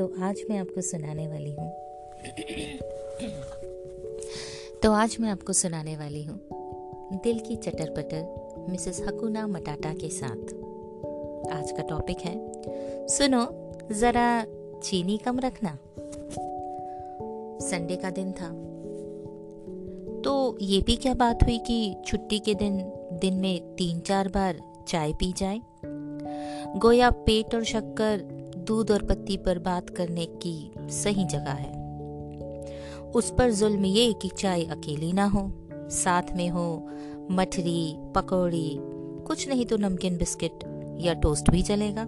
आज मैं आपको सुनाने वाली हूँ। तो आज मैं आपको सुनाने वाली हूँ। दिल की चटर पटर मिसेस हकुना मटाटा के साथ। आज का टॉपिक है सुनो जरा चीनी कम रखना। संडे का दिन था। तो ये भी क्या बात हुई कि छुट्टी के दिन दिन में तीन चार बार चाय पी जाए? गोया पेट और शक्कर दूध और पत्ती पर बात करने की सही जगह है। उस पर जुल्म ये कि चाय अकेली ना हो, साथ में हो, मठरी, पकौड़ी, कुछ नहीं तो नमकीन बिस्किट या टोस्ट भी चलेगा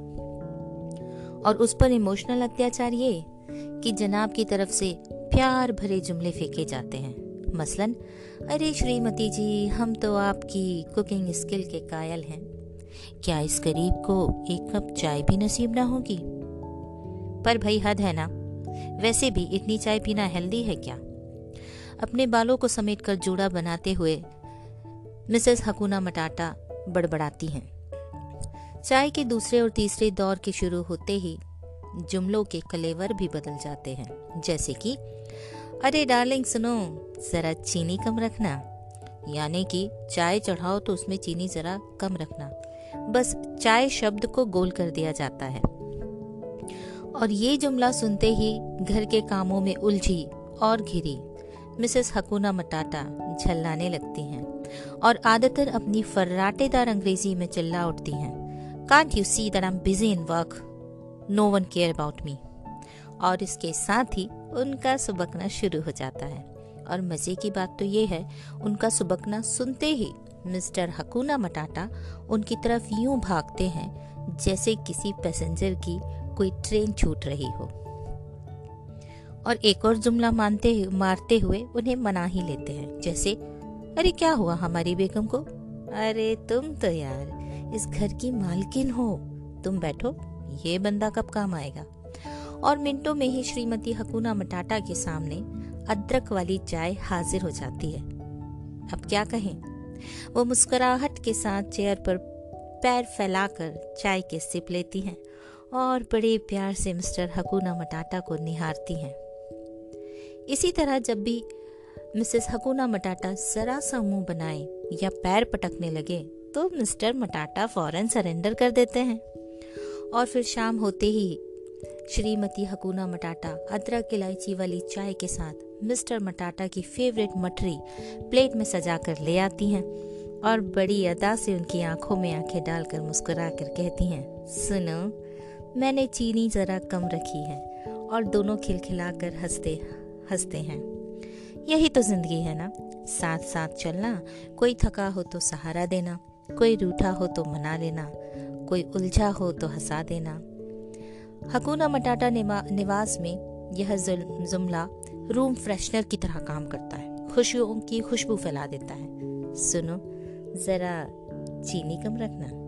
और उस पर इमोशनल अत्याचार ये कि जनाब की तरफ़ से प्यार भरे जुमले फेंके जाते हैं। मसलन, अरे श्रीमती जी, हम तो आपकी कुकिंग स्किल के कायल हैं। क्या इस गरीब को एक कप चाय भी नसीब ना होगी? पर भाई हद है ना? वैसे भी इतनी चाय पीना हेल्दी है क्या? अपने बालों को समेट कर जूड़ा बनाते हुए मिसेस हकुना मटाटा बड़बड़ाती हैं। चाय के दूसरे और तीसरे दौर के शुरू होते ही जुमलों के कलेवर भी बदल जाते हैं। जैसे कि, अरे डार्लिंग, सुनो, जरा चीनी कम रखना। यानी कि चाय चढ़ाओ तो उसमें चीनी जरा कम रखना। बस चाय शब्द को गोल कर दिया जाता है। और ये जुमला सुनते ही घर के कामों में उलझी और घिरी। मिसेस हकुना मटाटा झल्लाने लगती हैं और आदतर अपनी फर्राटेदार अंग्रेज़ी में चिल्ला उठती हैं। Can't you see that I am busy in work no one care about me और इसके साथ ही उनका सुबकना शुरू हो जाता है। और मज़े की बात तो ये है, उनका सुबकना सुनते ही मिस्टर हकुना मटाटा उनकी तरफ़ यूँ भागते हैं, जैसे किसी पैसेंजर की कोई ट्रेन छूट रही हो। और एक और जुमला मानते, मारते हुए उन्हें मना ही लेते हैं, जैसे, अरे, क्या हुआ हमारी बेगम को? अरे, तुम तो यार, इस घर की मालकिन हो। तुम बैठो, ये बंदा कब काम आएगा? और मिनटों में ही श्रीमती हकुना मटाटा के सामने अदरक वाली चाय हाजिर हो जाती है। अब क्या कहें? वो मुस्कुराहट के साथ चेयर पर पैर फैलाकर चाय के सिप लेती हैं। और बड़े प्यार से मिस्टर हकुना मटाटा को निहारती हैं। इसी तरह जब भी मिसेस हकुना मटाटा जरा सा मुँह बनाए या पैर पटकने लगे तो मिस्टर मटाटा फ़ौरन सरेंडर कर देते हैं। और फिर शाम होते ही श्रीमती हकुना मटाटा अदरक इलायची वाली चाय के साथ मिस्टर मटाटा की फेवरेट मठरी प्लेट में सजा कर ले आती हैं और बड़ी अदा से उनकी आँखों में आँखें डालकर मुस्कुरा कर कहती हैं, सुनो मैंने चीनी ज़रा कम रखी है और दोनों खिलखिलाकर हँसते हँसते हैं। यही तो ज़िंदगी है ना? साथ साथ चलना, कोई थका हो तो सहारा देना, कोई रूठा हो तो मना लेना, कोई उलझा हो तो हंसा देना। हकुना मटाटा निवास में यह जुमला रूम फ्रेशनर की तरह काम करता है। खुशियों की खुशबू फैला देता है। सुनो, जरा चीनी कम रखना।